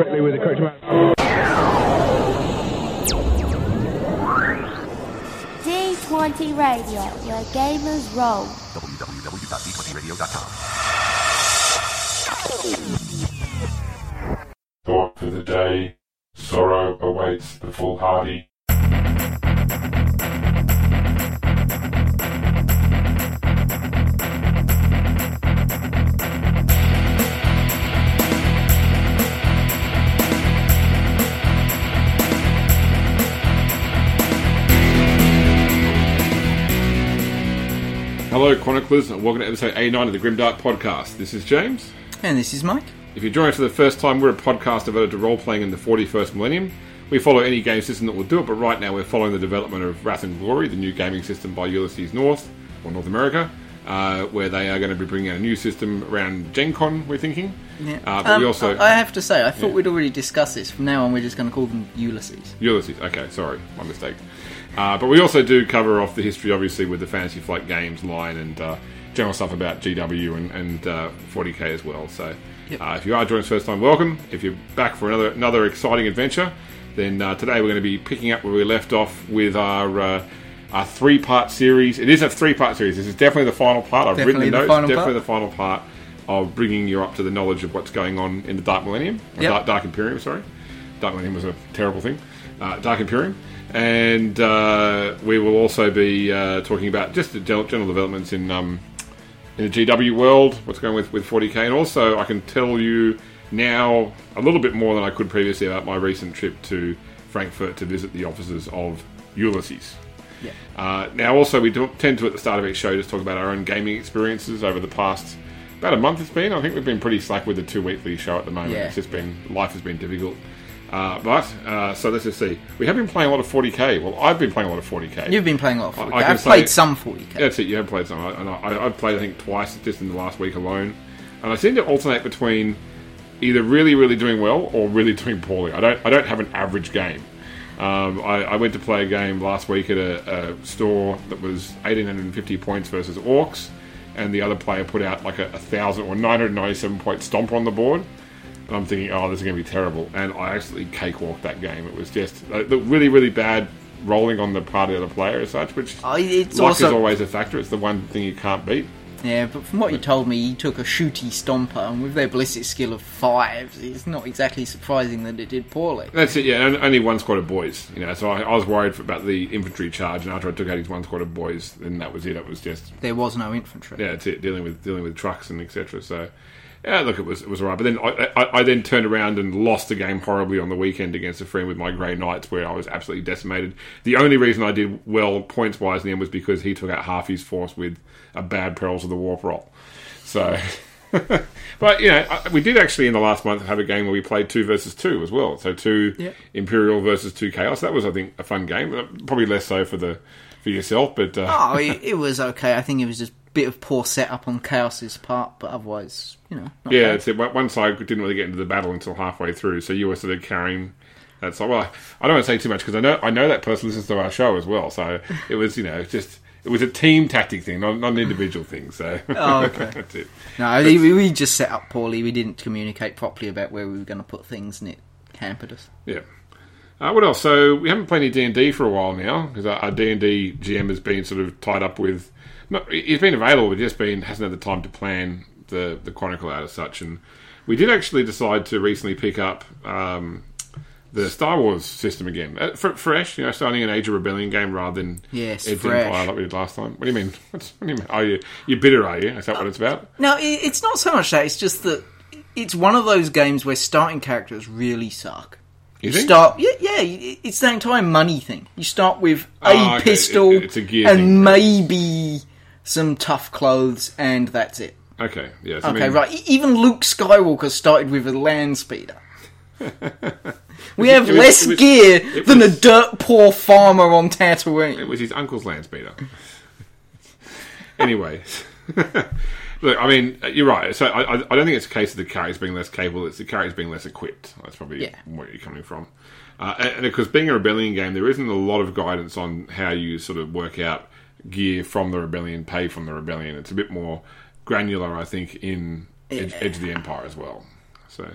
correctly with the correct amount. D20 Radio, where gamers roll. Thought for the day, sorrow awaits the foolhardy. Chroniclers, and welcome to episode 89 of the Grimdark Podcast. This is James. And this is Mike. If you're joining us for the first time, we're a podcast devoted to role playing in the 41st millennium. We follow any game system that will do it, but right now we're following the development of Wrath and Glory, the new gaming system by Ulisses North, or North America, uh, where they are going to be bringing out a new system around Gen Con, we're thinking. Yeah. Uh, but Um, we also. I have to say, I thought Yeah. we'd already discussed this. From now on, we're just going to call them Ulisses. Ulisses. Okay, sorry, my mistake. Uh, but we also do cover off the history, obviously, with the Fantasy Flight Games line and uh, general stuff about GW and, and uh, 40k as well. So, Yep. uh, if you are joining us first time, welcome. If you're back for another another exciting adventure, then uh, today we're going to be picking up where we left off with our. Uh, our three-part series. It is a three-part series. This is definitely the final part. I've Definitely written the the notes. definitely part. the final part of bringing you up to the knowledge of what's going on in the Dark Millennium, Yep. Dark, Dark Imperium. Sorry, Dark Millennium was a terrible thing. Uh, Dark Imperium, and uh, we will also be uh, talking about just the gen- general developments in um, in the GW world, what's going with with 40k, and also I can tell you now a little bit more than I could previously about my recent trip to Frankfurt to visit the offices of Ulisses. Yeah. Uh, now, also, we do, tend to at the start of each show just talk about our own gaming experiences over the past about a month. It's been. I think we've been pretty slack with the two weekly show at the moment. Yeah. It's just been life has been difficult. Uh, but uh, so let's just see. We have been playing a lot of 40k. Well, I've been playing a lot of 40k. You've been playing a lot of 40k. I- I've played some 40k. That's it. You have played some, and I, I've played I think twice just in the last week alone, and I seem to alternate between either really, really doing well or really doing poorly. I don't, I don't have an average game. Um, I, I went to play a game last week at a, a store that was 1850 points versus Orcs, and the other player put out like a, a thousand or 997 point stomp on the board. And I'm thinking, oh, this is going to be terrible. And I actually cakewalked that game. It was just uh, the really, really bad rolling on the part of the player as such, which Oh, it's luck also is always a factor. It's the one thing you can't beat. yeah, but from what you told me, he took a shooty stomper, and with their ballistic skill of five, it's not exactly surprising that it did poorly. That's it. Yeah, and only one squad of boys. You know, so I, I was worried about the infantry charge, and after I took out his one squad of boys, then that was it. It was just There was no infantry. yeah, it's it. Dealing with dealing with trucks and etc. So yeah, look, it was it was alright. But then I, I, I then turned around and lost the game horribly on the weekend against a friend with my Grey Knights, where I was absolutely decimated. The only reason I did well points wise in the end was because he took out half his force with a bad Perils of the Warp roll. So. but you know, I- we did actually in the last month have a game where we played two versus two as well. So two Yep. Imperial versus two Chaos. That was, I think, a fun game. Probably less so for the for yourself, but uh, Oh, it, it was okay. I think it was just bit of poor setup on Chaos's part, but otherwise, you know. Yeah, bad. it's it. One one side didn't really get into the battle until halfway through, so you were sort of carrying that side. Well, I don't want to say too much because I know I know that person listens to our show as well. So it was, you know, just it was a team tactic thing, not, not an individual thing. So Oh, okay. that's it. No, we, we just set up poorly. We didn't communicate properly about where we were going to put things, and it hampered us. Yeah. Uh, what else? So we haven't played any D and D for a while now because our D and D GM has been sort of tied up with. Not, he's been available, but just been hasn't had the time to plan the the chronicle out as such. And we did actually decide to recently pick up um, the Star Wars system again, uh, fr- fresh. You know, starting an Age of Rebellion game rather than Yes, Edge fresh. Empire like we did last time. What do you mean? What's, what do you mean? Are you you bitter? Are you? Is that what it's about? No, it's not so much that. It's just that it's one of those games where starting characters really suck. You think? Start, yeah, yeah. It's the entire money thing. You start with a Oh, okay. pistol It- it's a gear and thing. maybe some tough clothes, and that's it. Okay. Yeah. So I Okay, mean- right. E- Even Luke Skywalker started with a land speeder. we it have was- less it was- gear it than was- a dirt poor farmer on Tatooine. It was his uncle's land speeder. anyway, look, I mean, you're right. So I, I, don't think it's a case of the characters being less capable. It's the characters being less equipped. That's probably Yeah. where you're coming from. Uh, and, and because being a rebellion game, there isn't a lot of guidance on how you sort of work out gear from the rebellion, pay from the rebellion. It's a bit more granular, I think, in Edge, Edge of the Empire as well. So.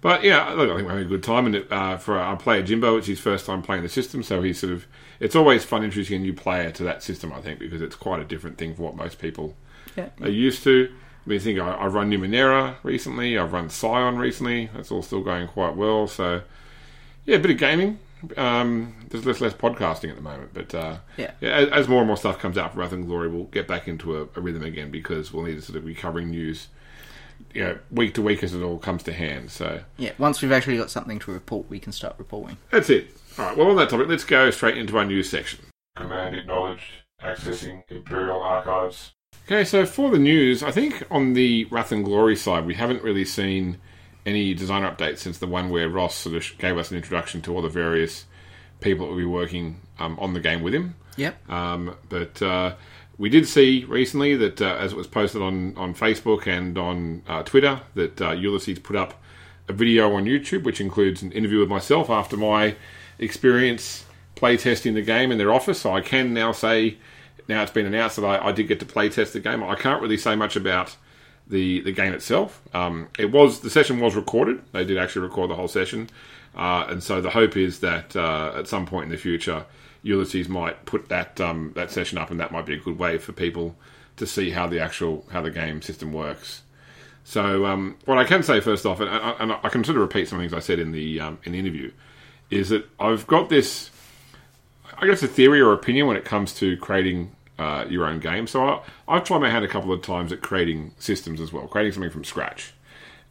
But yeah, look, I think we're having a good time. And uh, for our player Jimbo, it's his first time playing the system, so he's sort of. It's always fun introducing a new player to that system, I think, because it's quite a different thing for what most people Yeah. are used to. I mean, think I, I've run Numenera recently. I've run Scion recently. That's all still going quite well. So, yeah, a bit of gaming. Um, there's less less podcasting at the moment, but uh, Yeah. as, as more and more stuff comes out for Wrath and Glory, we'll get back into a, a rhythm again because we'll need to sort of be covering news, you know, week to week as it all comes to hand. So Yeah, once we've actually got something to report, we can start reporting. that's it. All right. Well, on that topic, let's go straight into our news section. Command acknowledged. Accessing Imperial Archives. Okay, so for the news, I think on the Wrath and Glory side, we haven't really seen any designer updates since the one where Ross sort of gave us an introduction to all the various people that will be working um, on the game with him. Yep. Um, but uh, we did see recently that, uh, as it was posted on, on Facebook and on uh, Twitter, that uh, Ulisses put up a video on YouTube, which includes an interview with myself after my experience playtesting the game in their office. So I can now say, now it's been announced that I, I did get to playtest the game. I can't really say much about the the game itself. Um, it was the session was recorded. They did actually record the whole session, uh, and so the hope is that uh, at some point in the future, Ulisses might put that um, that session up, and that might be a good way for people to see how the actual how the game system works. So um, what I can say first off, and, I- and I can sort of repeat some things I said in the um, in the interview, is that I've got this, I guess, a theory or opinion when it comes to creating uh, your own game. So I, I've tried my hand a couple of times at creating systems as well, creating something from scratch,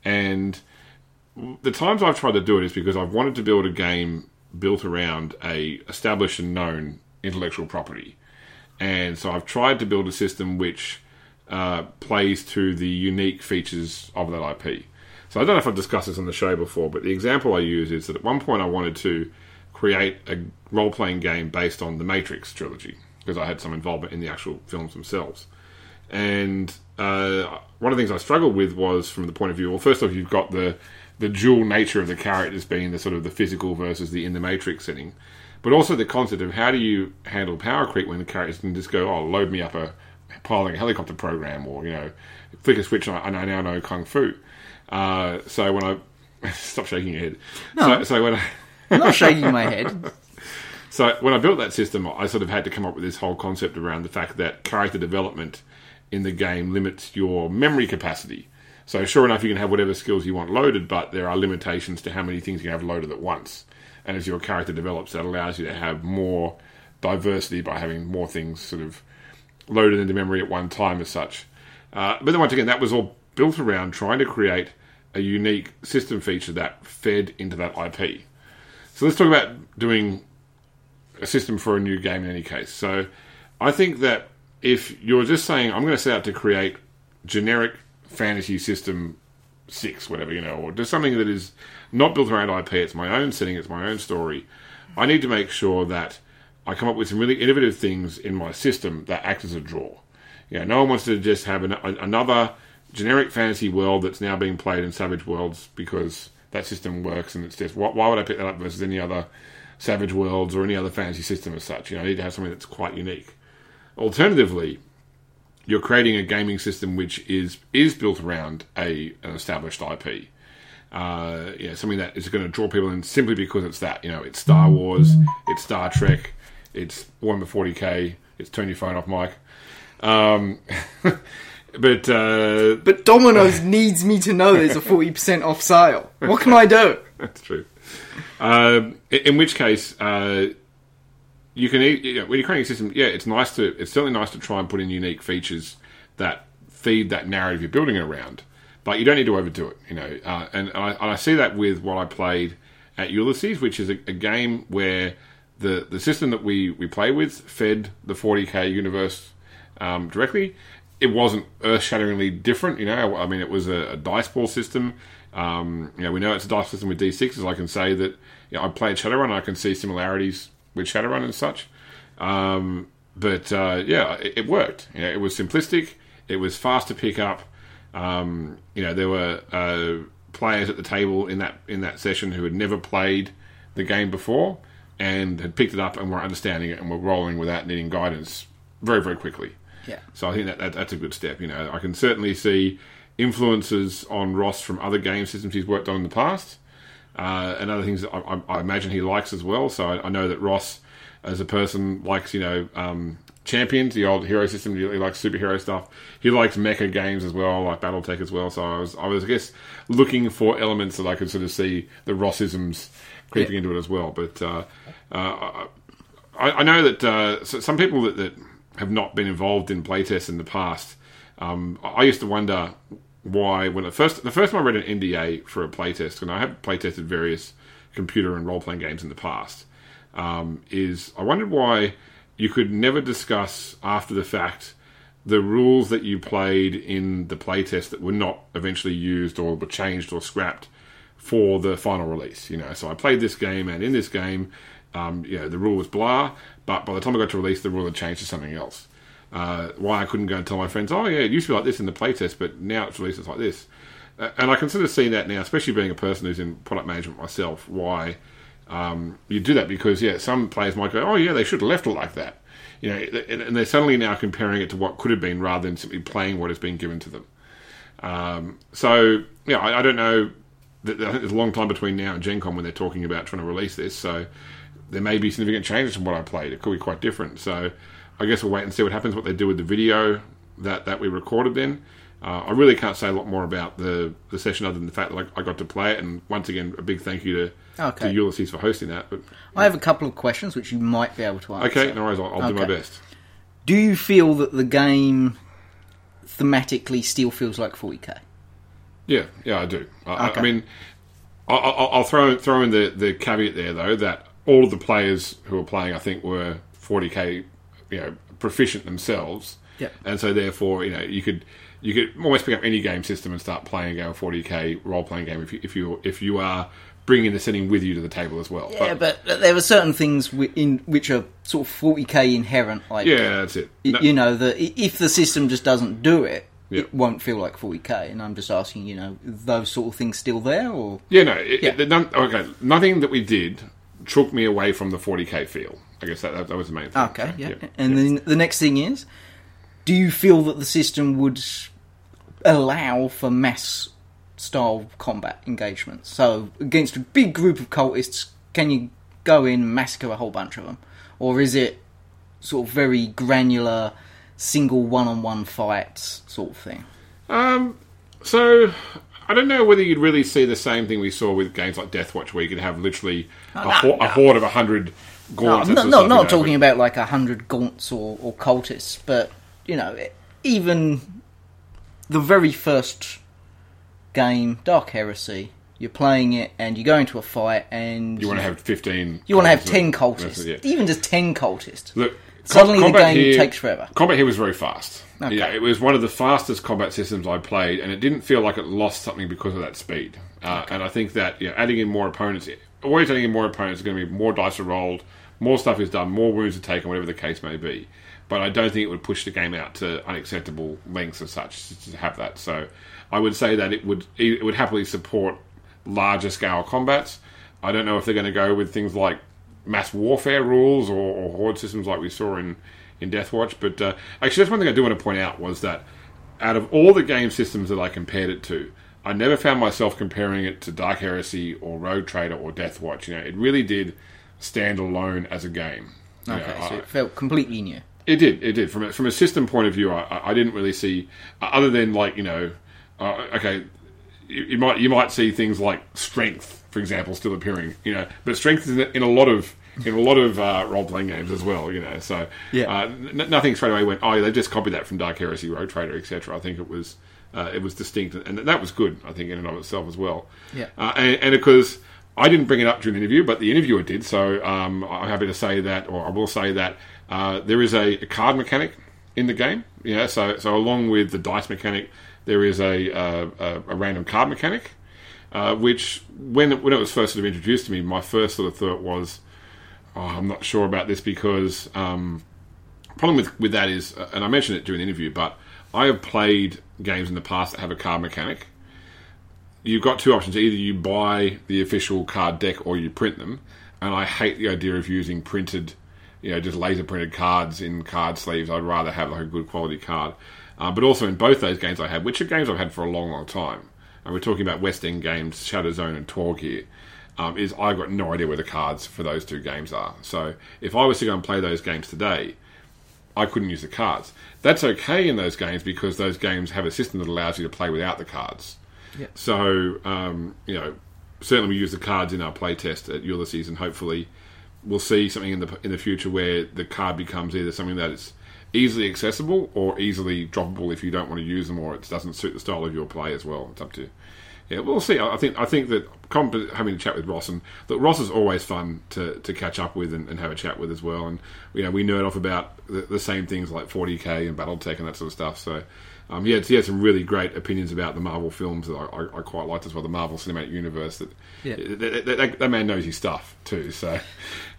and the times I've tried to do it is because I've wanted to build a game built around a established and known intellectual property, and so I've tried to build a system which uh, plays to the unique features of that IP. So I don't know if I've discussed this on the show before, but the example I use is that at one point I wanted to create a role-playing game based on the Matrix trilogy because I had some involvement in the actual films themselves. And uh, one of the things I struggled with was from the point of view. Well, first off, you've got the the dual nature of the characters being the sort of the physical versus the in the Matrix setting, but also the concept of how do you handle power creep when the characters can just go, oh, load me up a piloting a helicopter program, or you know, flick a switch and I, and I now know kung fu. Uh, so when I stop shaking your head, so, so when I I'm not shaking my head. so when I built that system, I sort of had to come up with this whole concept around the fact that character development in the game limits your memory capacity. So sure enough, you can have whatever skills you want loaded, but there are limitations to how many things you can have loaded at once. And as your character develops, that allows you to have more diversity by having more things sort of loaded into memory at one time as such. Uh, but then once again, that was all built around trying to create a unique system feature that fed into that IP. So let's talk about doing a system for a new game in any case. So I think that if you're just saying, I'm going to set out to create generic fantasy system six, whatever, you know, or just something that is not built around IP, it's my own setting, it's my own story, I need to make sure that I come up with some really innovative things in my system that act as a draw. Know, no one wants to just have an, another generic fantasy world that's now being played in Savage Worlds because that system works and it's just, why, why would I pick that up versus any other Savage Worlds or any other fantasy system as such? You know, I need to have something that's quite unique. Alternatively, you're creating a gaming system which is is built around a an established IP. Uh, yeah, something that is going to draw people in simply because it's that. You know, it's Star Wars, it's Star Trek, it's Warhammer 40k, it's turn your phone off, Mike. Um, but uh, But Domino's needs me to know there's a 40% off sale. What can I do? That's true. Um, in, in which case, uh, you can when you're creating a system. Yeah, it's nice to. It's certainly nice to try and put in unique features that feed that narrative you're building around. But you don't need to overdo it. You know, uh, and, and, I, and I see that with what I played at Ulisses, which is a, a game where the the system that we we play with fed the 40k universe um, directly. It wasn't earth-shatteringly different, you know. I mean, it was a, a dice ball system. Um, you know, we know it's a dice system with d6s. I can say that you know, I played Shadowrun. And I can see similarities with Shadowrun and such. Um, but uh, yeah, it, it worked. You know, it was simplistic. It was fast to pick up. Um, you know, there were uh, players at the table in that in that session who had never played the game before and had picked it up and were understanding it and were rolling without needing guidance very very quickly. Yeah. So I think that, that that's a good step. You know, I can certainly see influences on Ross from other game systems he's worked on in the past, uh, and other things that I, I, I imagine he likes as well. So I, I know that Ross, as a person, likes you know um, Champions, the old hero system. He likes superhero stuff. He likes mecha games as well, like BattleTech as well. So I was, I was, I guess, looking for elements that I could sort of see the Rossisms creeping into it as well. But uh, uh, I, I know that uh, so some people that, that have not been involved in playtests in the past, um, I used to wonder why when the first the first time I read an NDA for a playtest, and I have playtested various computer and role playing games in the past, um, is I wondered why you could never discuss after the fact the rules that you played in the playtest that were not eventually used or were changed or scrapped for the final release. You know, so I played this game, and in this game, um, you know, the rule was blah, but by the time I got to release, the rule had changed to something else. Uh, why I couldn't go and tell my friends, oh yeah, it used to be like this in the playtest, but now it's released it's like this. Uh, and I can sort of see that now, especially being a person who's in product management myself, why um, you do that because yeah, some players might go, oh yeah, they should have left it like that, you know, and they're suddenly now comparing it to what could have been rather than simply playing what has been given to them. Um, so yeah, I, I don't know. There's a long time between now and Gen Con when they're talking about trying to release this, so there may be significant changes from what I played. It could be quite different. So I guess we'll wait and see what happens, what they do with the video that, that we recorded then. Uh, I really can't say a lot more about the, the session other than the fact that I, I got to play it. And once again, a big thank you to, Okay. to Ulisses for hosting that. But I have a couple of questions which you might be able to answer. okay, no worries. I'll, I'll do my best. Do you feel that the game thematically still feels like 40k? Yeah, yeah, I do. I, I- Okay. I mean, I, I, I'll throw throw in the, the caveat there though that all of the players who were playing, I think, were 40k, you know, proficient themselves. Yep. And so therefore, you know, you could you could almost pick up any game system and start playing a game of 40k role playing game if you if you if you are bringing the setting with you to the table as well. Yeah, but there are certain things in which are sort of 40k inherent. Like, yeah, that's it. No- you know, that if the system just doesn't do it, Yeah. it won't feel like 40k. And I'm just asking, you know, those sort of things still there, or Yeah, no. It, Yeah. it- none, okay, nothing that we did took me away from the 40k feel. I guess that that, that was the main thing. okay, yeah. yeah. And then the next thing is, do you feel that the system would allow for mass style combat engagements? So against a big group of cultists, can you go in and massacre a whole bunch of them, or is it sort of very granular, single one-on-one fights sort of thing? Um, so I don't know whether you'd really see the same thing we saw with games like Deathwatch, where you could have literally a, no, ho- a horde of a hundred No, gaunts. I'm and not, stuff, not, you know, talking but- about like a hundred gaunts or, or cultists, but you know, even the very first game, Dark Heresy, you're playing it and you go into a fight and You want to have fifteen. you want to have ten cultists, it, yeah. even just ten cultists. Look, Suddenly the game here- takes forever. Combat here was very fast. Okay. Yeah, it was one of the fastest combat systems I played, and it didn't feel like it lost something because of that speed. Uh, And I think that you know, adding in more opponents, always adding in more opponents, is going to be more dice are rolled, more stuff is done, more wounds are taken, whatever the case may be. But I don't think it would push the game out to unacceptable lengths as such to have that. So I would say that it would it would happily support larger scale combats. I don't know if they're going to go with things like mass warfare rules or, or horde systems like we saw in in Deathwatch. But uh, actually, that's one thing I do want to point out was that out of all the game systems that I compared it to, I never found myself comparing it to Dark Heresy or Rogue Trader or Deathwatch. You know, it really did stand alone as a game. You know, Okay, I- so it felt completely new. it did. It did. From a, from a system point of view, I, I- didn't really see other than like you know, uh, okay, you, you might you might see things like strength, for example, still appearing. You know, but strength is in, in a lot of in a lot of uh, role playing games as well. You know, so Yeah. uh, n- nothing straight away went. Oh, they just copied that from Dark Heresy, Rogue Trader, etc. I think it was. Uh, it was distinct, and that was good, I think, in and of itself as well. Yeah. Uh, and, and of course, I didn't bring it up during the interview, but the interviewer did. So um, I'm happy to say that, or I will say that uh, there is a, a card mechanic in the game. Yeah. So so along with the dice mechanic, there is a a, a random card mechanic, uh, which when it, when it was first sort of introduced to me, my first sort of thought was, oh, I'm not sure about this because um, problem with with that is, uh, and I mentioned it during the interview, but I have played games in the past that have a card mechanic. You've got two options: either you buy the official card deck or you print them. And I hate the idea of using printed, you know, just laser printed cards in card sleeves. I'd rather have like a good quality card. Uh, but also in both those games I had, which are games I've had for a long, long time, and we're talking about West End games, Shatterzone and Torg here, um, is I've got no idea where the cards for those two games are. So if I was to go and play those games today, I couldn't use the cards. That's okay in those games because those games have a system that allows you to play without the cards. So, um, you know, certainly we use the cards in our playtest at Ulisses, and hopefully we'll see something in the in the future where the card becomes either something that is easily accessible or easily droppable if you don't want to use them or it doesn't suit the style of your play as well. It's up to yeah, we'll see. I I think I think that having a chat with Ross and that Ross is always fun to, to catch up with and, and have a chat with as well. And you know we nerd off about the, the same things like 40k and BattleTech and that sort of stuff. So um, he, had, he had some really great opinions about the Marvel films that I, I, I quite liked as well. The Marvel Cinematic Universe. That Yeah. that, that, that- that man knows his stuff too. So,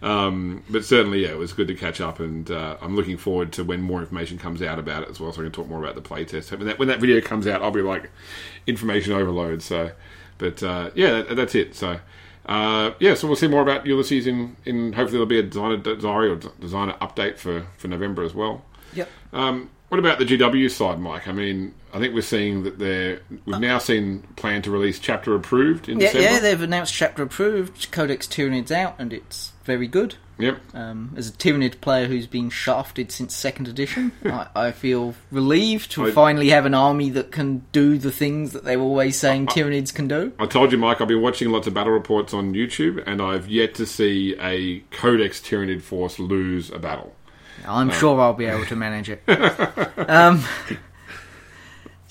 um, but certainly, yeah, it was good to catch up, and uh, I'm looking forward to when more information comes out about it as well, so I can talk more about the playtest. When that when that video comes out, I'll be like information overload. So, but uh, yeah, that, that's it. So. Uh, yeah, so we'll see more about Ulisses in, in hopefully there'll be a designer diary or designer update for, for November as well. Yep. Um, what about the GW side, Mike? I mean, I think we're seeing that they're we've now seen plan to release chapter approved in Yeah, December. yeah, they've announced chapter approved. Codex Tyranids out, and it's very good. Yep. Um, as a Tyranid player who's been shafted since second edition, I, I feel relieved to I- finally have an army that can do the things that they were always saying Tyranids can do. I told you, Mike, I've been watching lots of battle reports on YouTube, and I've yet to see a Codex Tyranid force lose a battle. I'm sure I'll be able to manage it. um,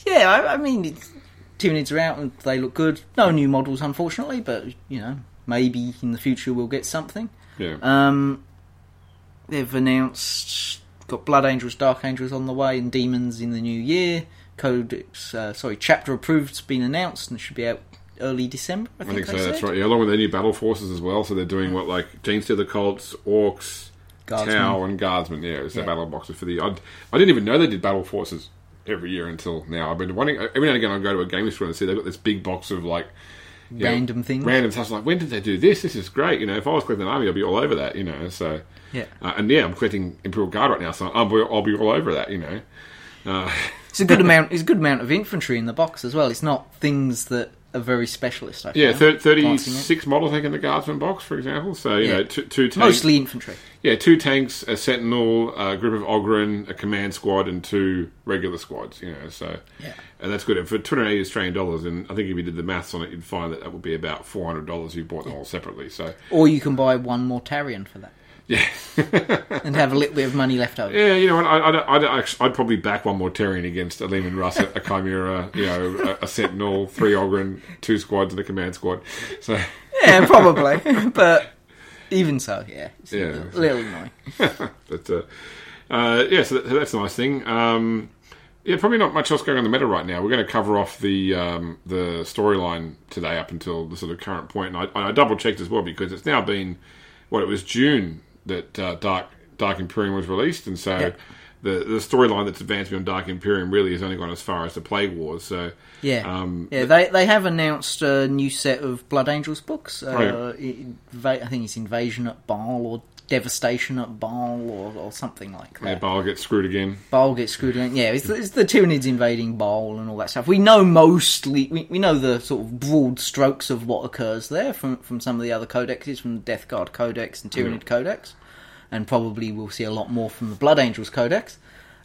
yeah, I, I mean, it's, Tyranids are out and they look good. No new models, unfortunately, but you know, maybe in the future we'll get something. Yeah. Um, they've announced got Blood Angels, Dark Angels on the way, and Demons in the new year. Codex, uh, sorry, chapter approved's been announced and should be out early December. I I think, think so. That's right. Yeah, along with any battle forces as well. So they're doing what like Genestealer Cults, Orcs, Guardsmen. Tau, and Guardsmen. Yeah, it's their Yeah. battle boxes for the. I, I didn't even know they did battle forces every year until now. I've been wondering every now and again. I go to a game store and see they've got this big box of like you know, Random things. Random stuff. Like when did they do this? This is great. You know, if I was collecting an army, I'd be all over that. You know, so Yeah. uh, and yeah, I'm collecting Imperial Guard right now, so I'll be, I'll be all over that. You know. Uh, It's a good amount. It's a good amount of infantry in the box as well. It's not things that are very specialist. I think. yeah, thir- 36 models, I think, in the Guardsman box, for example. So, you Yeah. know, two, two tanks. Mostly infantry. Yeah, two tanks, a sentinel, a group of Ogryn, a command squad, and two regular squads. You know, so Yeah. and that's good. And for two hundred eighty Australian dollars, and I think if you did the maths on it, you'd find that that would be about four hundred dollars. if You bought them all separately. So Or you can buy one Mortarion for that yeah, and have a little bit of money left over. yeah. You know, what, I, I'd, I'd, I'd probably back one more Mortarion against a Leman Russ, a, Chimera, you know, a, a sentinel, three Ogryn, two squads, and a command squad. So Yeah, probably. but even so, yeah, it's Yeah. a little annoying. But uh, uh, yeah, so that, that's a nice thing. Um, yeah, probably not much else going on in the meta right now. We're going to cover off the um, the storyline today up until the sort of current point. And I, I double checked as well because it's now been what it was June that uh, Dark Dark Imperium was released, and so. Yep. The, the storyline that's advanced beyond Dark Imperium really has only gone as far as the Plague Wars. So Yeah, Um, yeah. They they have announced a new set of Blood Angels books. Oh, yeah. Uh, I think it's Invasion at Baal or Devastation at Baal or, or something like yeah, that. Baal gets screwed again. Baal gets screwed in. Yeah, it's, the- it's the Tyranids invading Baal and all that stuff. We know mostly, we, we know the sort of broad strokes of what occurs there from, from some of the other codexes, from the Death Guard Codex and Tyranid Codex, and probably we'll see a lot more from the Blood Angels Codex.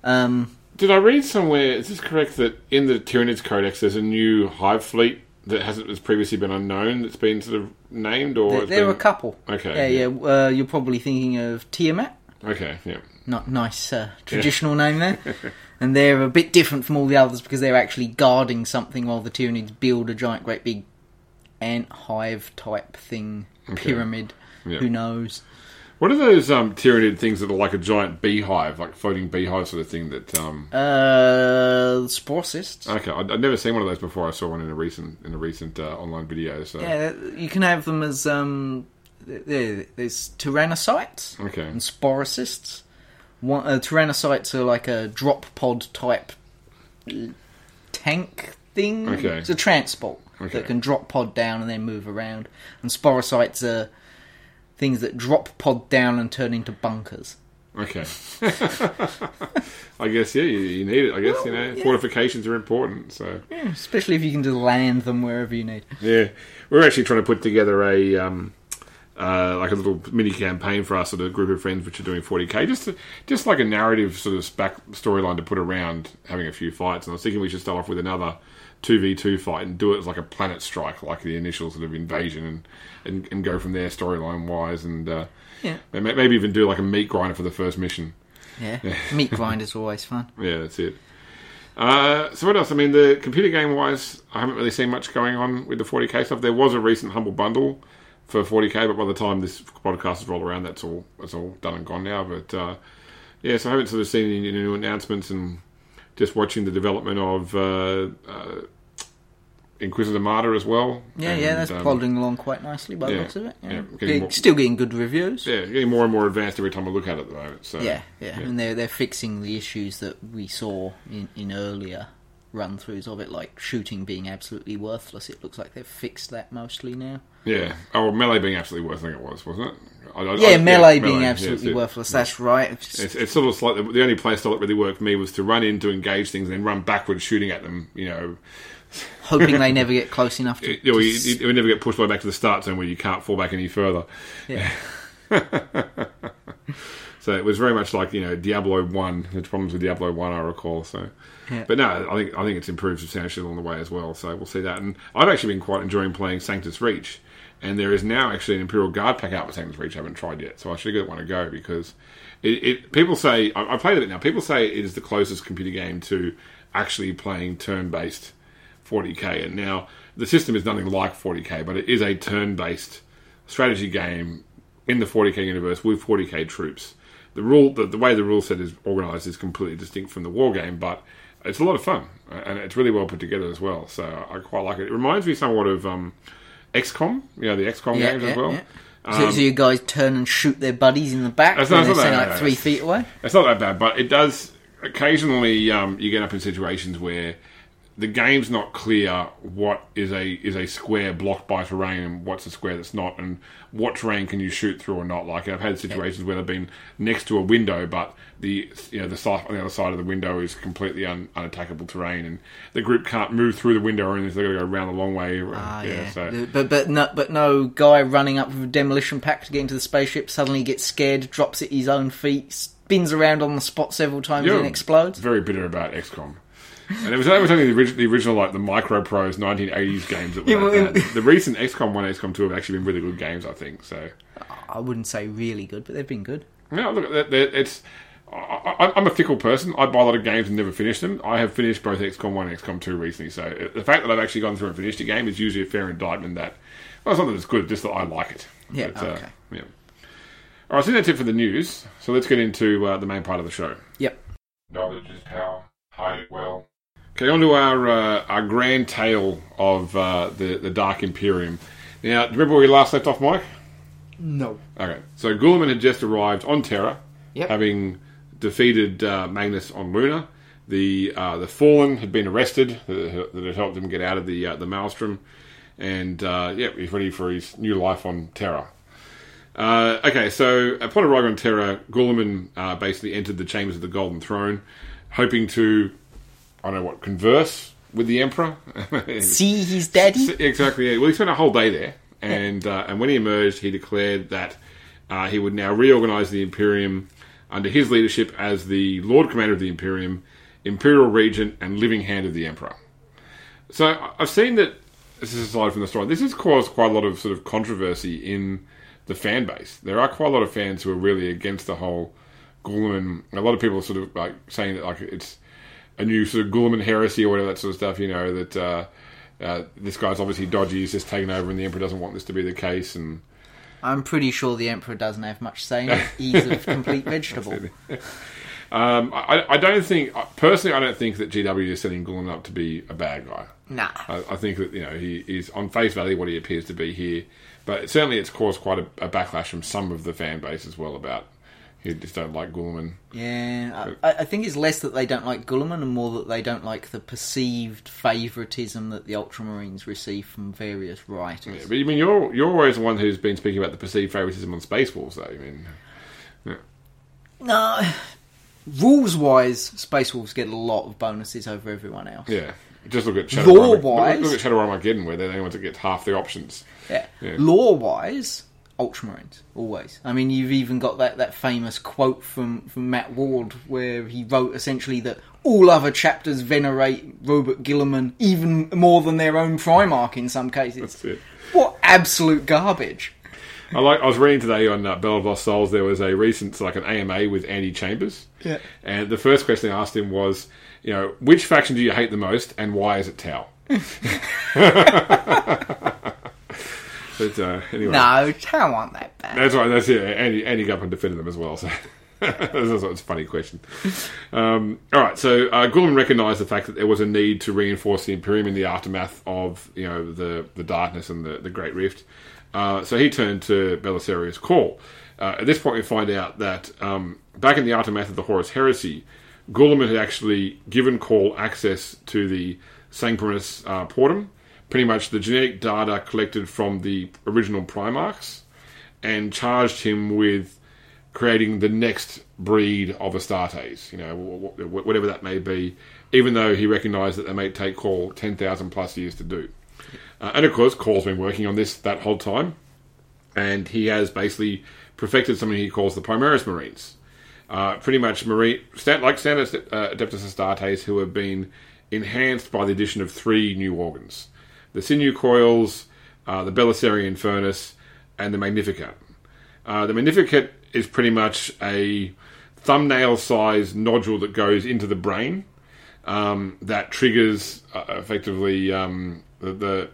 Um, Did I read somewhere? Is this correct that in the Tyranids Codex there's a new hive fleet that hasn't has previously been unknown that's been sort of named or there, there are a couple. Okay, Yeah, yeah. Uh, you're probably thinking of Tiamat. Okay, yeah, Not nice uh, traditional name there. And they're a bit different from all the others because they're actually guarding something while the Tyranids build a giant, great big ant hive type thing, pyramid. Yeah. Who knows? What are those um, Tyranid things that are like a giant beehive, like floating beehive sort of thing? That um, Uh, spore cysts. okay, I'd, I'd never seen one of those before. I saw one in a recent in a recent uh, online video. So Yeah, you can have them as um, there, there's tyrannocytes okay, and sporocysts. One, uh, tyrannocytes are like a drop pod type tank thing. Okay. It's a transport Okay. that can drop pod down and then move around. And sporocytes are things that drop pod down and turn into bunkers. Okay. I guess yeah, you, you need it. I guess you know fortifications are important. So yeah, Especially if you can just land them wherever you need. yeah, we're actually trying to put together a um, uh, like a little mini campaign for us, sort of group of friends, which are doing 40k, just to, just like a narrative sort of back storyline to put around having a few fights. And I was thinking we should start off with another two v two fight and do it as like a planet strike, like the initial sort of invasion, and and, and go from there storyline wise, and uh, Yeah. maybe even do like a meat grinder for the first mission. Yeah. Meat grinder's always fun. Yeah, that's it. Uh, so what else? I mean, the computer game wise, I haven't really seen much going on with the 40k stuff. There was a recent humble bundle for 40k, but by the time this podcast has rolled around, that's all that's all done and gone now. But uh, yeah, so I haven't sort of seen any new announcements and just watching the development of uh, uh, Inquisitor Martyr as well. Yeah, And, yeah, that's um, plodding along quite nicely by the looks of it. Yeah. yeah, getting more- Still getting good reviews. Yeah, getting more and more advanced every time I look at it at the moment. So Yeah, yeah, and they're they're fixing the issues that we saw in, in earlier run throughs of it, like shooting being absolutely worthless. It looks like they've fixed that mostly now. yeah. Oh, melee being absolutely worth. I think it was, wasn't it? I, I, Yeah, I- melee being yeah, absolutely it. worthless. That's right. It's just- It's, it's sort of slightly the only style that really worked for me was to run in to engage things and then run backwards shooting at them. You know, hoping they never get close enough to. you, know, to you, you, never get pushed right back to the start zone where you can't fall back any further. yeah. So it was very much like you know Diablo One. The problems with Diablo One, I recall. So, Yeah. but no, I think I think it's improved substantially along the way as well. So we'll see that. And I've actually been quite enjoying playing Sanctus Reach. And there is now actually an Imperial Guard pack out with Sanctus Reach. I haven't tried yet, so I should give it one a go because it. it people say I, I played it now. People say it is the closest computer game to actually playing turn-based 40k. And now the system is nothing like 40k, but it is a turn-based strategy game in the 40k universe with 40k troops. The rule, the, the way the rule set is organised is completely distinct from the war game, but it's a lot of fun and it's really well put together as well. So I quite like it. It reminds me somewhat of um, XCOM, you know, the XCOM Yeah, games yeah, as well. yeah. So, so you guys turn and shoot their buddies in the back That's they're like three feet away? It's not that bad, but it does occasionally. Um, you get up in situations where the game's not clear what is a is a square blocked by terrain and what's a square that's not, and what terrain can you shoot through or not. Like I've had situations where they've been next to a window, but the you know the side on the other side of the window is completely un, unattackable terrain, and the group can't move through the window, or anything. So they've got to go around the long way. Ah, yeah. so But but no, but no guy running up with a demolition pack to get into the spaceship suddenly gets scared, drops at his own feet, spins around on the spot several times, You're and explodes. Very bitter about XCOM. And it was, that only the original, the original, like the MicroProse 1980s games that were Yeah, that well, bad. The recent XCOM 1 and XCOM 2 have actually been really good games, I think. So, I wouldn't say really good, but they've been good. yeah, look, that- that- it's. I, I, I'm a fickle person. I buy a lot of games and never finish them. I have finished both XCOM 1 and XCOM 2 recently. So, uh, the fact that I've actually gone through and finished a game is usually a fair indictment that, well, it's not that it's good, just that I like it. Yeah, But, uh, okay. yeah. All right, so that's it for the news. So, let's get into uh, the main part of the show. Yep. Knowledge is power. Hide it well. Okay, on to our uh, our grand tale of uh, the the Dark Imperium. Now, do you remember where we last left off, Mike? No. Okay, so Guilliman had just arrived on Terra, Yep. having defeated uh, Magnus on Luna. The uh, the Fallen had been arrested that that had helped him get out of the uh, the Maelstrom, and uh, yeah, he's ready for his new life on Terra. Uh, okay, so upon arriving on Terra, Guilliman uh, basically entered the chambers of the Golden Throne, hoping to, I don't know what, converse with the Emperor. See his daddy? Exactly. Yeah. Well, he spent a whole day there, and uh, and when he emerged, he declared that uh, he would now reorganize the Imperium under his leadership as the Lord Commander of the Imperium, Imperial Regent, and living hand of the Emperor. So I've seen that. This is aside from the story. This has caused quite a lot of sort of controversy in the fan base. There are quite a lot of fans who are really against the whole Guilliman. A lot of people are sort of like saying that like it's a new sort of Guilliman heresy or whatever that sort of stuff. You know that uh, uh, this guy's obviously dodgy. He's just taken over, and the Emperor doesn't want this to be the case. And I'm pretty sure the Emperor doesn't have much say in it. He's a complete vegetable. um, I, I don't think personally, I don't think that GW is setting Guilliman up to be a bad guy. Nah. I, I think that you know he is on face value what he appears to be here, but certainly it's caused quite a, a backlash from some of the fan base as well about who just don't like Guilliman. Yeah, I, I think it's less that they don't like Guilliman and more that they don't like the perceived favouritism that the Ultramarines receive from various writers. But I mean, you're you're always the one who's been speaking about the perceived favoritism on Space Wars, though. I mean, No, rules wise, Space Wolves get a lot of bonuses over everyone else. Yeah. Just look at Shadow Lore-wise- Look, look at Shadow Armageddon, where they're the only ones that get half the options. Yeah. Yeah. Lore wise, Ultramarines always. I mean, you've even got that, that famous quote from, from Matt Ward where he wrote essentially that all other chapters venerate Roboute Guilliman even more than their own Primarch in some cases. That's it. What absolute garbage! I like. I was reading today on uh, Bell of Lost Souls. There was a recent like an AMA with Andy Chambers. Yeah. And the first question I asked him was, you know, which faction do you hate the most, and why is it Tau? but uh, anyway, No, how aren't that bad? that's right. That's it. Andy Andy got up and defended them as well. So. That's a funny question. Um, all right, so uh, Guilliman recognised the fact that there was a need to reinforce the Imperium in the aftermath of you know the the darkness and the, the Great Rift. Uh, so he turned to Belisarius' Cawl. Uh, at this point, we find out that um, back in the aftermath of the Horus Heresy, Guilliman had actually given Cawl access to the Sanctorinus uh, Portum, pretty much the genetic data collected from the original Primarchs, and charged him with creating the next breed of Astartes, you know, wh- wh- whatever that may be, even though he recognised that they may take Cawl 10,000 plus years to do. Uh, and of course, Cawl's been working on this that whole time, and he has basically perfected something he calls the Primaris Marines. Uh, pretty much marine, like standard uh, Adeptus Astartes, who have been enhanced by the addition of three new organs the sinew coils, uh, the Belisarian furnace, and the Magnificat. Uh, the Magnificat is pretty much a thumbnail sized nodule that goes into the brain um, that triggers uh, effectively um, the, the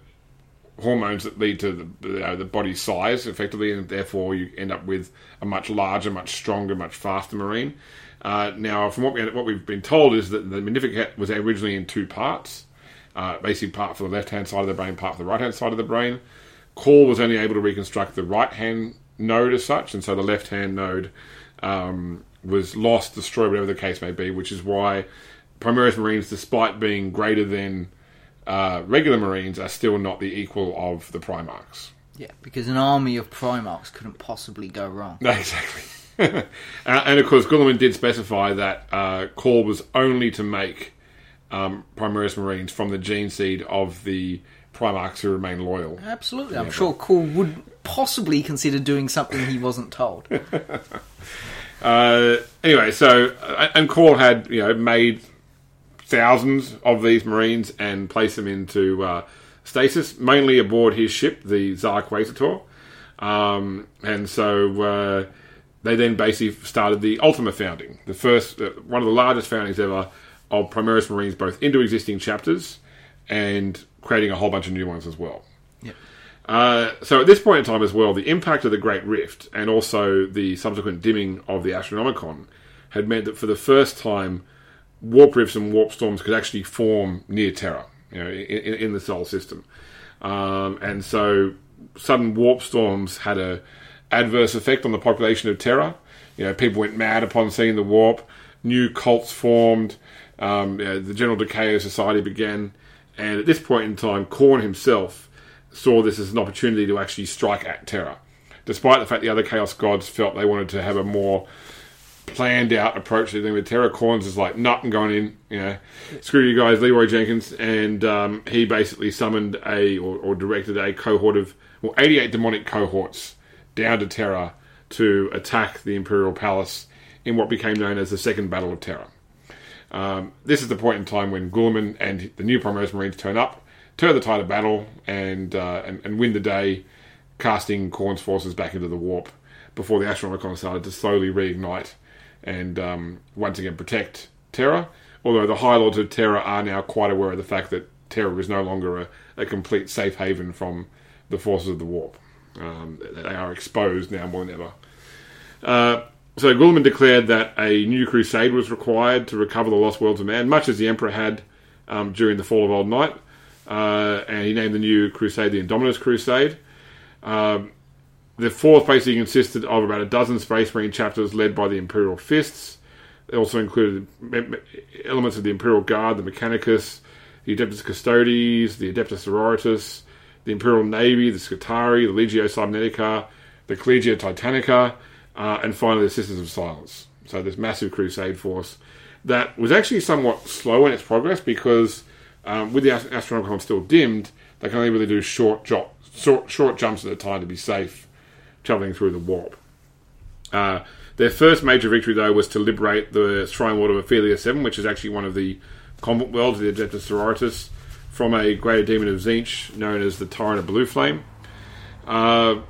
hormones that lead to the, know, the body size effectively, and therefore you end up with a much larger, much stronger, much faster marine. Uh, now, from what, we, what we've been told is that the Magnificat was originally in two parts. Uh, basically, part for the left hand side of the brain, part for the right hand side of the brain. Cawl was only able to reconstruct the right hand node as such, and so the left hand node um, was lost, destroyed, whatever the case may be, which is why Primaris Marines, despite being greater than uh, regular Marines, are still not the equal of the Primarchs. Yeah, because an army of Primarchs couldn't possibly go wrong. No, exactly. uh, and of course, Guilliman did specify that uh, Cawl was only to make um, Primaris Marines from the gene seed of the Primarchs who remain loyal. Absolutely, I'm sure Cawl would possibly consider doing something he wasn't told. Uh, anyway, so uh, and Cawl had you know made thousands of these Marines and placed them into uh, stasis, mainly aboard his ship, the Zar-Quaesitor. Um, and so uh, they then basically started the Ultima founding, the first, uh, one of the largest foundings ever of Primaris Marines, both into existing chapters and creating a whole bunch of new ones as well. Uh, so at this point in time as well, the impact of the Great Rift and also the subsequent dimming of the Astronomicon had meant that for the first time, warp rifts and warp storms could actually form near Terra, you know, in, in the solar system. Um, and so sudden warp storms had a adverse effect on the population of Terra. You know, people went mad upon seeing the warp. New cults formed. Um, know, the general decay of society began. And at this point in time, Khorne himself saw this as an opportunity to actually strike at Terra. Despite the fact the other Chaos Gods felt they wanted to have a more planned out approach to them with Terra, Khorne's is like, nut and going in, you know, screw you guys, Leroy Jenkins. And um, he basically summoned a, or, or directed a cohort of, well, 88 demonic cohorts down to Terra to attack the Imperial Palace in what became known as the Second Battle of Terra. Um, this is the point in time when Guilliman and the new Primaris Marines turn up, turn the tide of battle, and, uh, and and win the day, casting Khorne's forces back into the warp before the Astronomicon started to slowly reignite and um, once again protect Terra. Although the High Lords of Terra are now quite aware of the fact that Terra is no longer a, a complete safe haven from the forces of the warp. Um, they are exposed now more than ever. Uh, so Guilliman declared that a new crusade was required to recover the lost worlds of man, much as the Emperor had um, during the fall of Old Night. Uh, and he named the new crusade the Indominus Crusade. Um, the fourth basically consisted of about a dozen Space Marine chapters led by the Imperial Fists. It also included me- me- elements of the Imperial Guard, the Mechanicus, the Adeptus Custodes, the Adeptus Sororitas, the Imperial Navy, the Skitarii, the Legio Cybernetica, the Collegia Titanica, uh, and finally the Sisters of Silence. So this massive crusade force that was actually somewhat slow in its progress because um, with the ast- astronomical still dimmed, they can only really do short, jo- short, short jumps at a time to be safe traveling through the warp. Uh, their first major victory, though, was to liberate the Shrine World of Ophelia 7, which is actually one of the convent worlds of the Adeptus Sororitas, from a greater demon of Tzeentch known as the Tyrant of Blue Flame. Uh,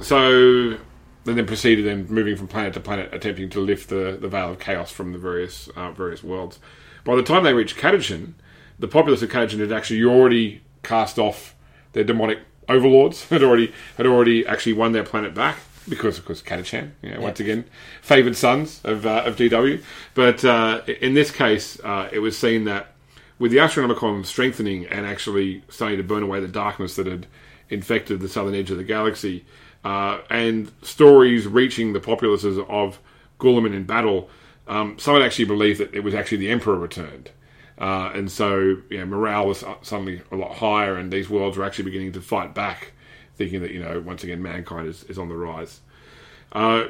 so they then proceeded then moving from planet to planet, attempting to lift the, the veil of chaos from the various uh, various worlds. By the time they reached Catachan, the populace of Catachan had actually already cast off their demonic overlords, had already had already actually won their planet back because of course Catachan, you know, once again, favoured sons of uh, of GW. But uh, in this case, uh, it was seen that with the Astronomicon strengthening and actually starting to burn away the darkness that had infected the southern edge of the galaxy, uh, and stories reaching the populaces of Guilliman in battle, um, some had actually believed that it was actually the Emperor returned. Uh, and so, morale was suddenly a lot higher, and these worlds were actually beginning to fight back, thinking that, you know, once again, mankind is, is on the rise. Uh,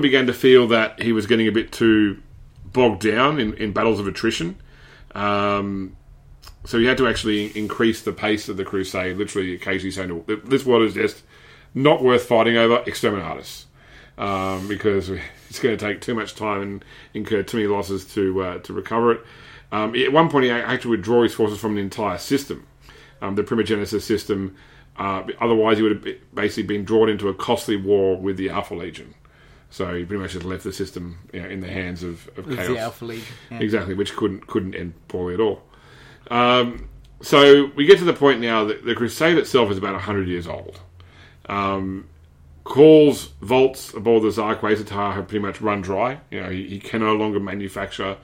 began to feel that he was getting a bit too bogged down in, in battles of attrition. Um, so he had to actually increase the pace of the crusade, literally occasionally saying, This world is just not worth fighting over, exterminatus. Um, because it's going to take too much time and incur too many losses to uh, to recover it. Um, at one point, he had to withdraw his forces from the entire system, um, the Primogenesis system. Uh, otherwise, he would have basically been drawn into a costly war with the Alpha Legion. So he pretty much just left the system you know, in the hands of, of chaos. the Alpha Legion. yeah. Exactly, which couldn't couldn't end poorly at all. Um, so we get to the point now that the Crusade itself is about hundred years old. Um, Cawl's vaults aboard the Zar-Quaesitor have pretty much run dry. You know, he, he can no longer manufacture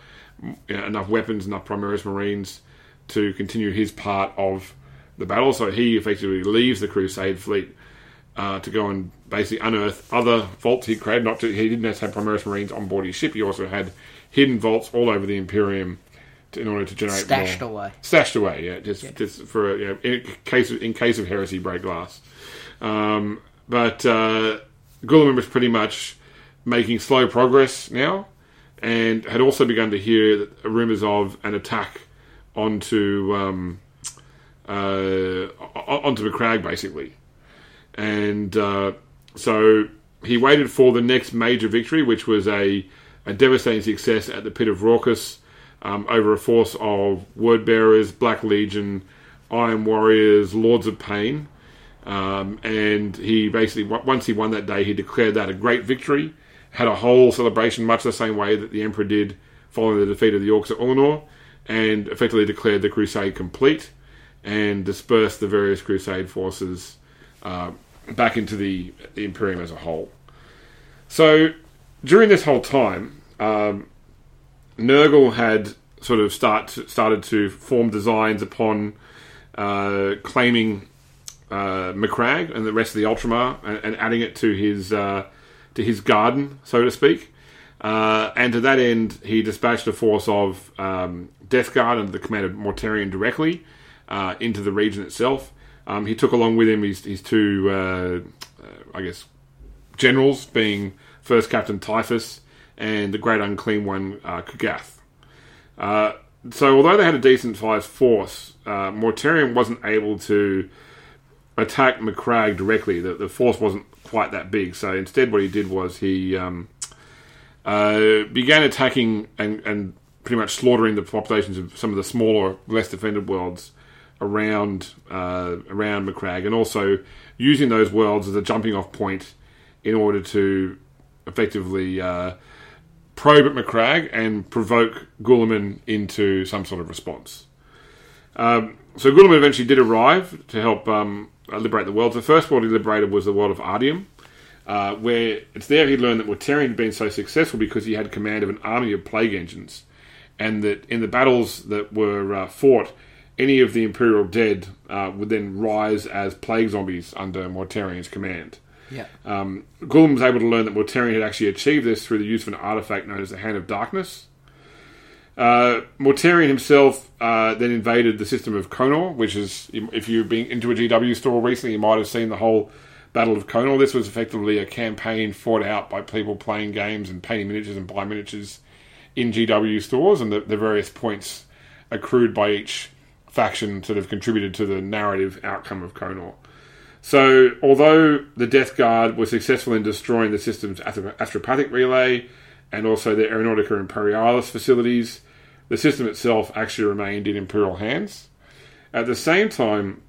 you know, enough weapons, enough Primaris Marines to continue his part of the battle. So he effectively leaves the Crusade fleet uh, to go and basically unearth other vaults he created. Not to, he didn't just have Primaris Marines on board his ship. He also had hidden vaults all over the Imperium to, in order to generate Stashed more. away. Stashed away, yeah, just just for you know, in case of, in case of heresy, break glass. Um, but uh, was pretty much making slow progress now, and had also begun to hear rumors of an attack onto um, uh, onto the crag, basically. And uh, so he waited for the next major victory, which was a, a devastating success at the Pit of Raukos um, over a force of Word Bearers, Black Legion, Iron Warriors, Lords of Pain. Um, and he basically, once he won that day, he declared that a great victory. Had a whole celebration, much the same way that the Emperor did following the defeat of the Orcs at Ullanor, and effectively declared the crusade complete and dispersed the various crusade forces uh, back into the, the Imperium as a whole. So during this whole time, um, Nurgle had sort of start started to form designs upon uh, claiming uh, Macragge and the rest of the Ultramar and, and adding it to his uh, to his garden, so to speak. Uh, and to that end, he dispatched a force of um, Death Guard under the command of Mortarion directly uh, into the region itself. Um, he took along with him his, his two, uh, uh, I guess, generals, being First Captain Typhus and the Great Unclean One, uh, Kugath. So, although they had a decent sized force, Mortarion wasn't able to attack Macragge directly. The, the force wasn't quite that big. So, instead, what he did was he um, uh, began attacking and, and pretty much slaughtering the populations of some of the smaller, less defended worlds around uh, around Macragge, and also using those worlds as a jumping off point in order to effectively uh, probe at Macragge and provoke Guilliman into some sort of response. Um, so Guilliman eventually did arrive to help um, uh, liberate the world. The first world he liberated was the world of Ardium, uh, where it's there he learned that Mortarion had been so successful because he had command of an army of plague engines, and that in the battles that were uh, fought, any of the Imperial dead uh, would then rise as plague zombies under Mortarion's command. Yeah. Um, Guilliman was able to learn that Mortarion had actually achieved this through the use of an artifact known as the Hand of Darkness. Uh, himself uh, then invaded the system of Konor, which is, if you've been into a GW store recently, you might have seen the whole Battle of Konor. This was effectively a campaign fought out by people playing games and painting miniatures and buying miniatures in GW stores, and the, the various points accrued by each faction sort of contributed to the narrative outcome of Konor. So, although the Death Guard was successful in destroying the system's astropathic relay and also the Aeronautica Imperialis facilities, the system itself actually remained in Imperial hands. At the same time,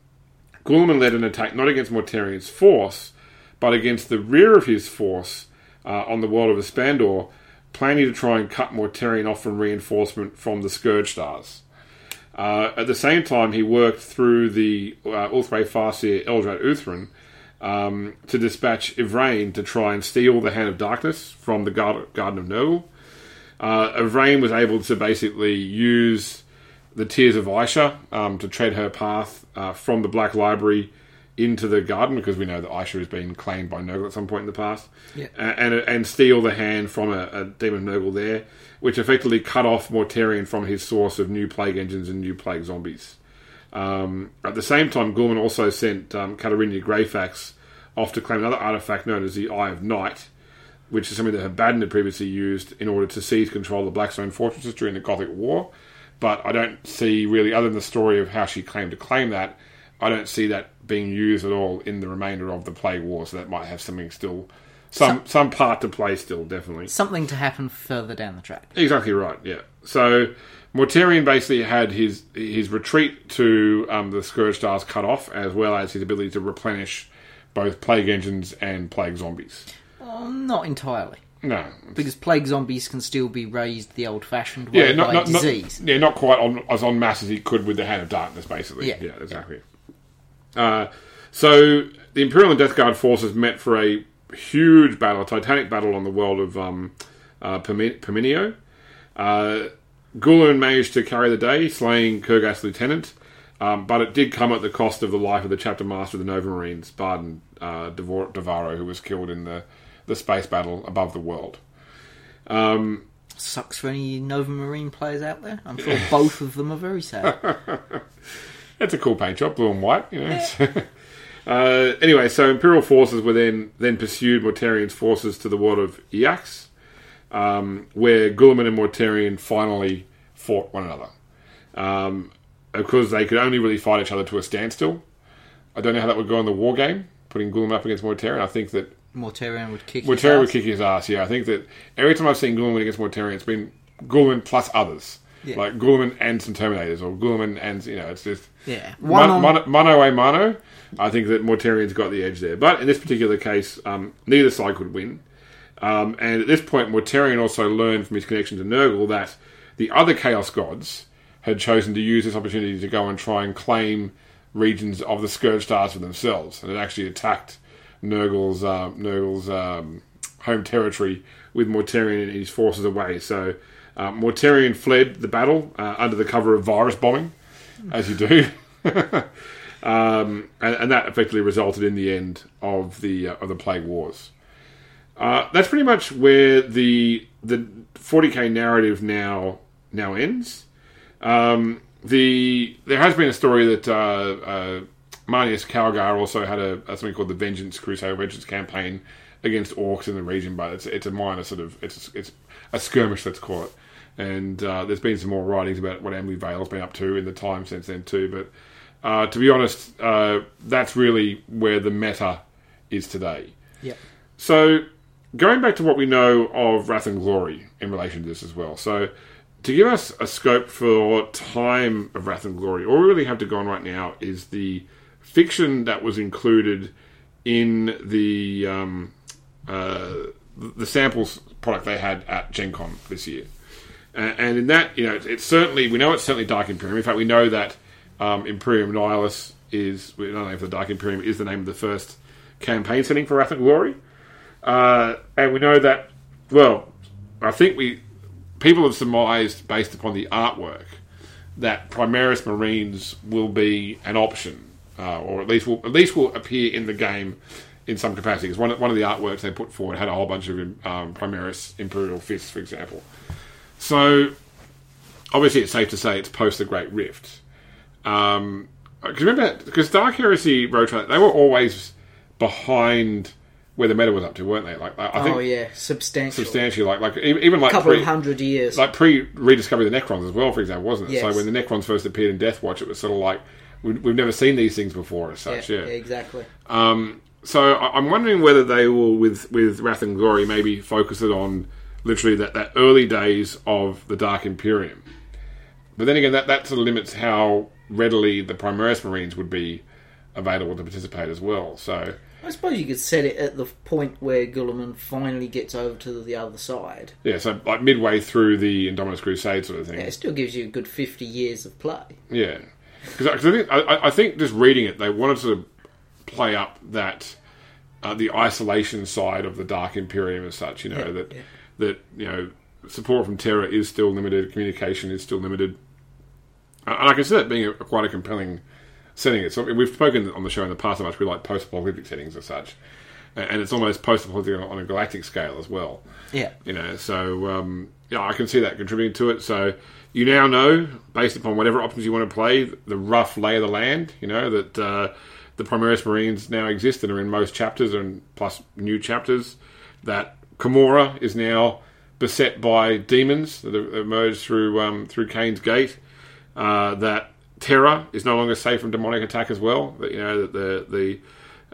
Guilliman led an attack not against Mortarion's force, but against the rear of his force uh, on the world of Espandor, planning to try and cut Mortarion off from reinforcement from the Scourge Stars. Uh, at the same time, he worked through the uh, Ulthwé Farseer Eldrad Ulthran um, to dispatch Yvraine to try and steal the Hand of Darkness from the Garden of Nurgle. Uh, Yvraine was able to basically use the Tears of Isha um, to tread her path uh, from the Black Library into the garden because we know that Isha has been claimed by Nurgle at some point in the past, Yeah. And and steal the hand from a, a demon Nurgle there, which effectively cut off Mortarion from his source of new plague engines and new plague zombies. Um, at the same time, Gorman also sent um, Katarinya Greyfax off to claim another artifact known as the Eye of Night, which is something that Abaddon had previously used in order to seize control of the Blackstone fortresses during the Gothic War. But I don't see really, other than the story of how she claimed to claim that, I don't see that being used at all in the remainder of the Plague War. So that might have something still, some some part to play still, definitely. Something to happen further down the track. Exactly right. Yeah. So Mortarion basically had his his retreat to um, the Scourge Stars cut off, as well as his ability to replenish both plague engines and plague zombies. Not entirely. No. Because plague zombies can still be raised the old fashioned way Yeah, not, by not, not disease. yeah, not quite on, as en masse as he could with the Hand of Darkness, basically. Yeah. yeah exactly. Uh, so the Imperial and Death Guard forces met for a huge battle, a titanic battle on the world of um, uh, Parmenio. Uh, Gulen managed to carry the day, slaying Kurgast's lieutenant, um, but it did come at the cost of the life of the chapter master of the Nova Marines, Barden uh, Devaro, who was killed in the, the space battle above the world. Sucks for any Nova Marine players out there. I'm sure both of them are very sad. It's a cool paint job, blue and white. You know. uh, anyway, so Imperial forces were then then pursued Mortarion's forces to the world of Iax, um, where Guilliman and Mortarion finally fought one another. Um, because they could only really fight each other to a standstill. I don't know how that would go in the war game, putting Guilliman up against Mortarion. I think that Mortarion would kick his Mortarion would ass. kick his ass. Yeah, I think that every time I've seen Guilliman against Mortarion, it's been Guilliman plus others, Yeah. like Guilliman and some Terminators, or Guilliman and you know, it's just Yeah. One Mon- on, mono, mono a mono. I think that Mortarion's got the edge there, but in this particular case, um, neither side could win. Um, and at this point, Mortarion also learned from his connection to Nurgle that the other Chaos Gods had chosen to use this opportunity to go and try and claim regions of the Scourge Stars for themselves, and had actually attacked Nurgle's uh, Nurgle's um, home territory with Mortarion and his forces away. So uh, Mortarion fled the battle uh, under the cover of virus bombing, as you do. Um, and, and that effectively resulted in the end of the uh, of the plague wars. Uh, that's pretty much where the the 40k narrative now now ends. Um, the there has been a story that uh, uh, Marneus Calgar also had a, a something called the Vengeance Crusade Vengeance campaign against orcs in the region, but it's it's a minor sort of it's it's a skirmish, let's call it. And uh, there's been some more writings about what Emily Vale's been up to in the time since then too. But uh, to be honest, uh, that's really where the meta is today. Yep. So, going back to what we know of Wrath and Glory in relation to this as well. So, to give us a scope for time of Wrath and Glory, all we really have to go on right now is the fiction that was included in the um, uh, the samples product they had at Gen Con this year. And in that, you know, it's, it's certainly we know it's certainly Dark Imperium. In fact, we know that um, Imperium Nihilus is we don't know if the Dark Imperium is the name of the first campaign setting for Wrath and Glory. Uh, and we know that, well, I think we people have surmised based upon the artwork that Primaris Marines will be an option, uh, or at least will at least will appear in the game in some capacity. Because one, of- one of the artworks they put forward had a whole bunch of um, Primaris Imperial fists, for example. So obviously, it's safe to say it's post the Great Rift. Um, because remember, because Dark Heresy Road they were always behind where the meta was up to, weren't they? Like I I think oh yeah, substantial. substantially, like like even like a couple pre, of hundred years. like pre rediscovery of the Necrons as well, for example, wasn't it? Yes. So when the Necrons first appeared in Death Watch, it was sort of like we, we've never seen these things before as yeah, such. Yeah. exactly. Um, so I- I'm wondering whether they will, with with Wrath and Glory, maybe focus it on literally that, that early days of the Dark Imperium. But then again, that that sort of limits how readily the Primaris Marines would be available to participate as well. So I suppose you could set it at the point where Guilliman finally gets over to the other side. yeah, so like midway through the Indominus Crusade sort of thing. Yeah, it still gives you a good fifty years of play. Yeah, because I think I, I think just reading it, they wanted to play up that uh, the isolation side of the Dark Imperium as such. You know Yeah, that yeah. that you know support from Terra is still limited, communication is still limited, and I can see that being a, quite a compelling setting. It's we've spoken on the show in the past how much we like post-apocalyptic settings as such, and and it's almost post-apocalyptic on a galactic scale as well. Yeah. You know, so um, yeah, I can see that contributing to it. So you now know, based upon whatever options you want to play, the rough lay of the land. You know that uh, the Primaris Marines now exist and are in most chapters and plus new chapters. That Kimura is now beset by demons that emerged through um, through Cain's Gate. Uh, that Terra is no longer safe from demonic attack as well. That you know that the the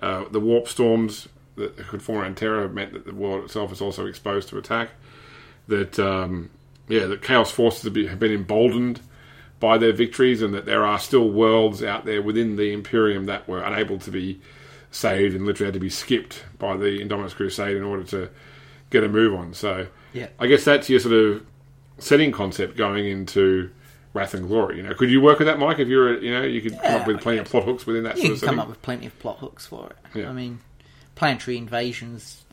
uh, the warp storms that could form around Terra have meant that the world itself is also exposed to attack. That um, yeah, that Chaos forces have been, emboldened by their victories, and that there are still worlds out there within the Imperium that were unable to be saved and literally had to be skipped by the Indominus Crusade in order to get a move on. So Yeah. I guess that's your sort of setting concept going into Wrath and Glory. You know, could you work with that, Mike? If you're, you know, you could come up with plenty of plot hooks within that You sort can of come up with plenty of plot hooks for it. Yeah. I mean, planetary invasions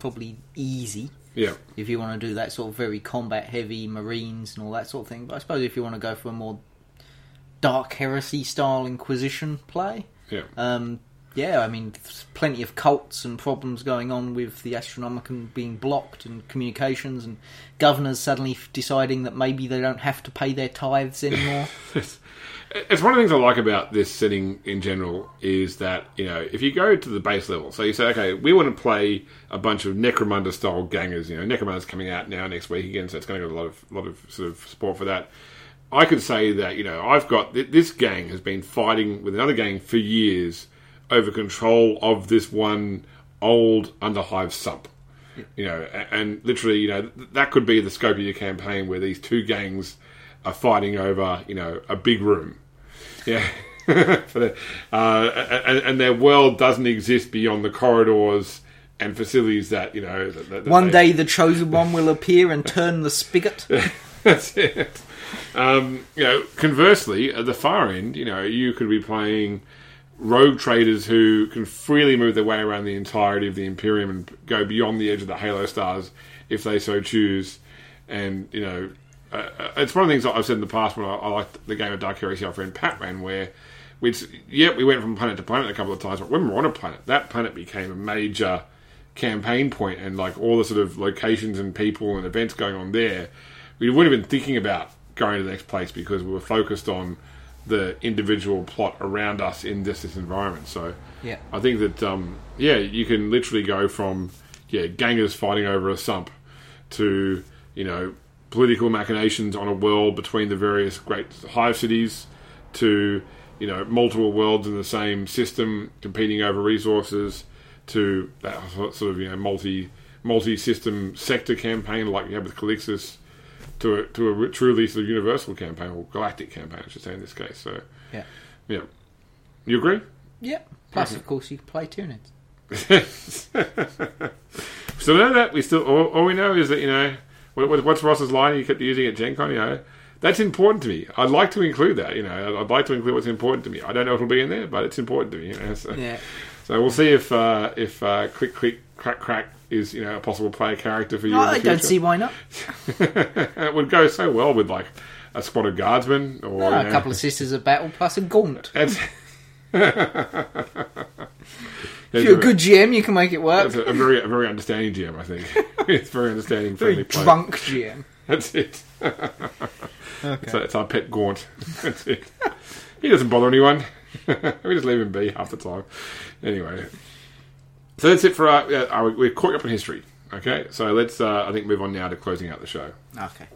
probably easy yeah, if you want to do that sort of very combat heavy marines and all that sort of thing. But I suppose if you want to go for a more dark heresy style Inquisition play, yeah, um, yeah, I mean, plenty of cults and problems going on with the Astronomicon being blocked and communications and governors suddenly deciding that maybe they don't have to pay their tithes anymore. it's, one of the things I like about this setting in general is that you know if you go to the base level, so you say, okay, we want to play a bunch of Necromunda style gangers. You know, Necromunda's coming out now next week again, so it's going to get a lot of lot of sort of support for that. I could say that you know I've got th- this gang has been fighting with another gang for years over control of this one old underhive sump. You know, and literally, you know, that could be the scope of your campaign where these two gangs are fighting over, you know, a big room. Yeah. For the, uh, and, and their world doesn't exist beyond the corridors and facilities that, you know, that, that One they- day the chosen one will appear and turn the spigot. That's it. Um, you know, conversely, at the far end, you know, you could be playing rogue traders who can freely move their way around the entirety of the Imperium and go beyond the edge of the Halo stars if they so choose. And you know, uh, it's one of the things I've said in the past when I, I liked the game of Dark Heresy our friend Pat ran, where we'd yeah we went from planet to planet a couple of times, but when we were on a planet, that planet became a major campaign point and like all the sort of locations and people and events going on there, we wouldn't have been thinking about going to the next place because we were focused on the individual plot around us in just this environment. So Yeah. I think that um, yeah, you can literally go from yeah gangers fighting over a sump to you know political machinations on a world between the various great hive cities to you know multiple worlds in the same system competing over resources to that sort of you know multi multi system sector campaign like you have with Calixis to a, to a truly sort of universal campaign or galactic campaign I should say in this case so Yeah. yeah you agree Yeah. Plus, of course, you can play Tyranids. So know that we still all, all we know is that you know what, what, what's Ross's line he kept using at Gen Con. You know that's important to me. I'd like to include that. You know, I'd, like to include what's important to me. I don't know if it'll be in there, but it's important to me. You know, so, Yeah. so we'll see if uh, if uh, click click crack crack is you know a possible player character for you. No, I don't see why not. it would go so well with like a squad of guardsmen or No, you a couple of Sisters of Battle plus a Gaunt. That's, If you're a good GM, you can make it work. That's a, a very a very understanding GM, I think. it's very understanding, friendly Very player. drunk GM. That's it. So it's our pet Gaunt. That's it. He doesn't bother anyone. we just leave him be half the time. Anyway, So that's it for our. Uh, our we've caught up in history. Okay, so let's uh, I think move on now to closing out the show. Okay.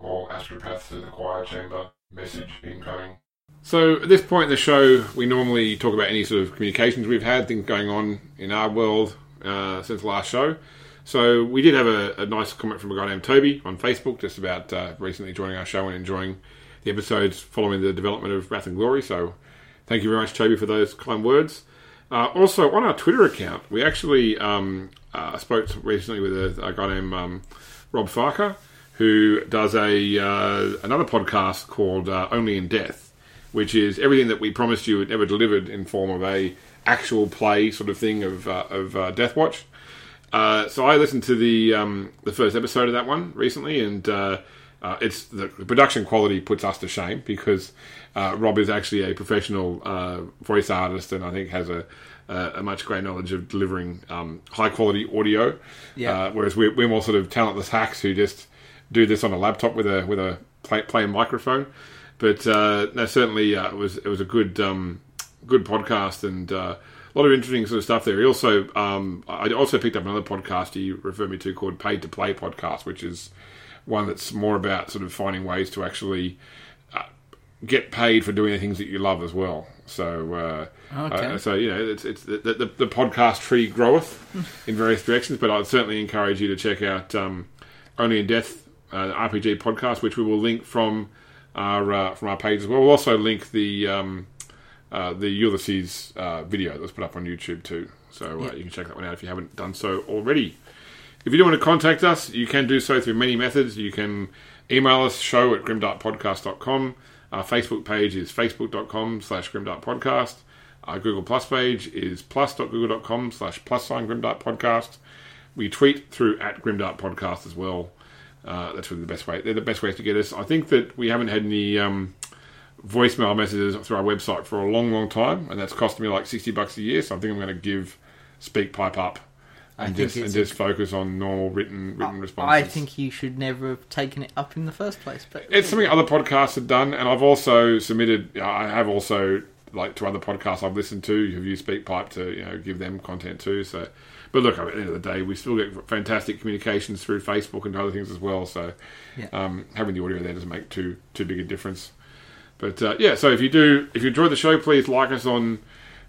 All astropaths to the choir chamber. Message incoming. So at this point in the show, we normally talk about any sort of communications we've had, things going on in our world uh, since the last show. So we did have a, a, nice comment from a guy named Toby on Facebook, just about uh, recently joining our show and enjoying the episodes following the development of Wrath and Glory. So thank you very much, Toby, for those kind words. Uh, also, on our Twitter account, we actually um, uh, spoke recently with a, a guy named um, Rob Farker, who does a uh, another podcast called uh, Only in Death, which is everything that we promised you it never delivered in form of a actual play sort of thing of uh, of uh, Death Watch. Uh, so I listened to the um, the first episode of that one recently, and uh, it's the, the, production quality puts us to shame because Rob is actually a professional voice artist, and I think has a a much greater knowledge of delivering um, high quality audio. Yeah. whereas we're, we're more sort of talentless hacks who just do this on a laptop with a with a play, play microphone. But uh, no, certainly uh, it was it was a good um, good podcast and uh, a lot of interesting sort of stuff there. He also um, I also picked up another podcast he referred me to called Paid to Play podcast, which is one that's more about sort of finding ways to actually uh, get paid for doing the things that you love as well. So, uh, okay. uh, so you know, it's it's the, the, the podcast tree groweth in various directions. But I'd certainly encourage you to check out um, Only in Death uh, RPG podcast, which we will link from our uh, from our page as well. Also link the um, uh, the Ulisses uh, video that was put up on YouTube too, so uh, you can check that one out if you haven't done so already. If you do want to contact us, you can do so through many methods. You can email us show at grimdarkpodcast.com. Our Facebook page is facebook.com slash grimdarkpodcast. Our Google Plus page is plus.google.com slash plus sign grimdarkpodcast. We tweet through at grimdarkpodcast as well. Uh, that's really the best way. They're the best ways to get us. I think that we haven't had any um, voicemail messages through our website for a long, long time, and that's costing me like sixty bucks a year. So I think I'm going to give SpeakPipe up and just and just focus on normal written written responses. I think you should never have taken it up in the first place. But it's something other podcasts have done, and I've also submitted. I have also like to other podcasts I've listened to who've used SpeakPipe to you know give them content too. So but look, at the end of the day, we still get fantastic communications through Facebook and other things as well. So yeah. um, having the audio there doesn't make too too big a difference. But uh, yeah, so if you do, if you enjoy the show, please like us on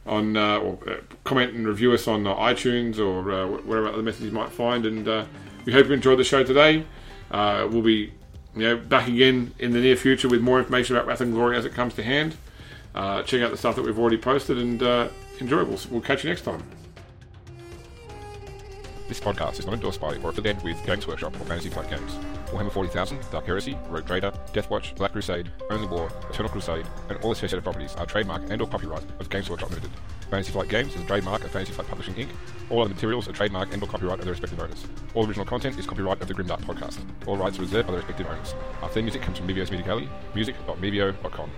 on uh, or uh, comment and review us on uh, iTunes or uh, whatever other methods you might find. And uh, we hope you enjoyed the show today. we'll be you know back again in the near future with more information about Wrath and Glory as it comes to hand. check out the stuff that we've already posted and enjoy. We'll, we'll catch you next time. This podcast is not endorsed by or affiliated with Games Workshop or Fantasy Flight Games. Warhammer 40,000, Dark Heresy, Rogue Trader, Deathwatch, Black Crusade, Only War, Eternal Crusade, and all associated properties are trademark and or copyright of Games Workshop Limited. Fantasy Flight Games is a trademark of Fantasy Flight Publishing Inc. All other materials are trademark and or copyright of their respective owners. All original content is copyright of the Grimdark Podcast. All rights are reserved by their respective owners. Our theme music comes from Mevio's Music Alley, music.mevio.com.